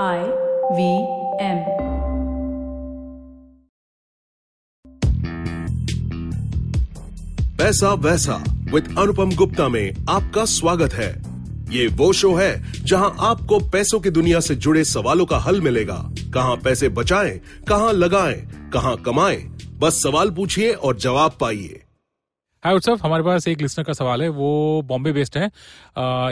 I V M. पैसा वैसा with अनुपम गुप्ता में आपका स्वागत है। ये वो शो है जहाँ आपको पैसों की दुनिया से जुड़े सवालों का हल मिलेगा। कहाँ पैसे बचाएँ, कहाँ लगाएँ, कहाँ कमाएँ, बस सवाल पूछिए और जवाब पाइए। हाय उत्सव हमारे पास एक लिसनर का सवाल है वो बॉम्बे बेस्ड है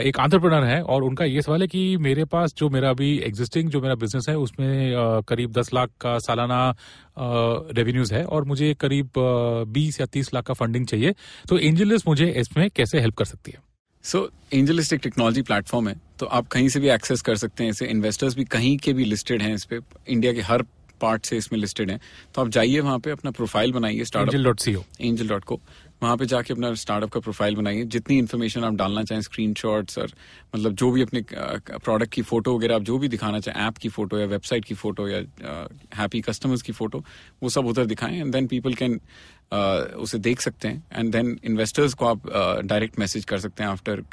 एक आंट्रप्रनर है और उनका ये सवाल है कि मेरे पास जो मेरा अभी एग्जिस्टिंग जो मेरा बिज़नेस है उसमें करीब दस लाख का सालाना रेवेन्यूज है और मुझे करीब बीस या तीस लाख का फंडिंग चाहिए। तो एंजलिस मुझे इसमें कैसे हेल्प कर सकती है? सो एंजलिस्ट एक टेक्नोलॉजी प्लेटफॉर्म है तो आप कहीं से भी एक्सेस कर सकते हैं इसे इन्वेस्टर्स भी कहीं के भी लिस्टेड हैं इस पे इंडिया के हर पार्ट से इसमें लिस्टेड हैं। तो आप जाइए वहाँ पे अपना प्रोफ़ाइल बनाइए startup angel dot C O angel dot co वहाँ पे जाके अपना स्टार्टअप का प्रोफ़ाइल बनाइए। जितनी इन्फॉर्मेशन आप डालना चाहें स्क्रीन और मतलब जो भी अपने प्रोडक्ट की फ़ोटो वगैरह, आप जो भी दिखाना चाहें ऐप की फ़ोटो या वेबसाइट की फ़ोटो या हैप्पी कस्टमर्स की फ़ोटो वो सब उधर दिखाएँ एंड देन पीपल कैन उसे देख सकते हैं एंड देन इन्वेस्टर्स को आप डायरेक्ट मैसेज कर सकते हैं आफ्टर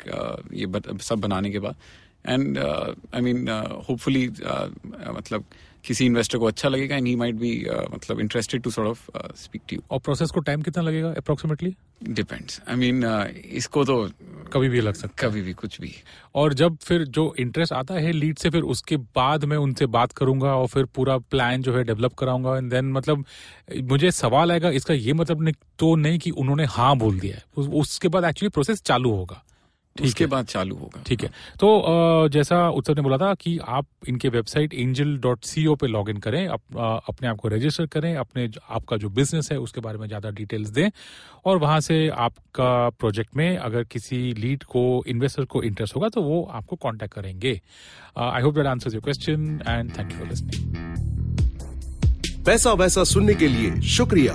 ये सब बनाने के बाद। एंड आई मीन होपफुली मतलब किसी इन्वेस्टर को अच्छा लगेगा एंड ही माइट बी मतलब interested to sort of speak to और प्रोसेस को टाइम कितना लगेगा अप्रोक्सीमेटली डिपेंड्स आई मीन इसको तो कभी भी लग सकता कभी भी कुछ भी। और जब फिर जो इंटरेस्ट आता है लीड से फिर उसके बाद मैं उनसे बात करूँगा और फिर पूरा प्लान जो है डेवलप कराऊँगा एंड देन मतलब मुझे सवाल आएगा इसका ये मतलब तो नहीं कि उन्होंने हाँ बोल दिया है। उसके बाद एक्चुअली प्रोसेस चालू होगा। उसके बाद चालू होगा। ठीक है। तो जैसा उत्सव ने बोला था कि आप इनके website angel dot C O पे लॉग इन करें अप, अपने आप को रजिस्टर करें अपने आपका जो बिज़नेस है उसके बारे में ज़्यादा डिटेल्स दें और वहाँ से आपका प्रोजेक्ट में अगर किसी लीड को इन्वेस्टर को इंटरेस्ट होगा तो वो आपको कांटेक्ट करेंगे। I hope that answers your question and thank you for listening पैसा वैसा सुनने के लिए शुक्रिया।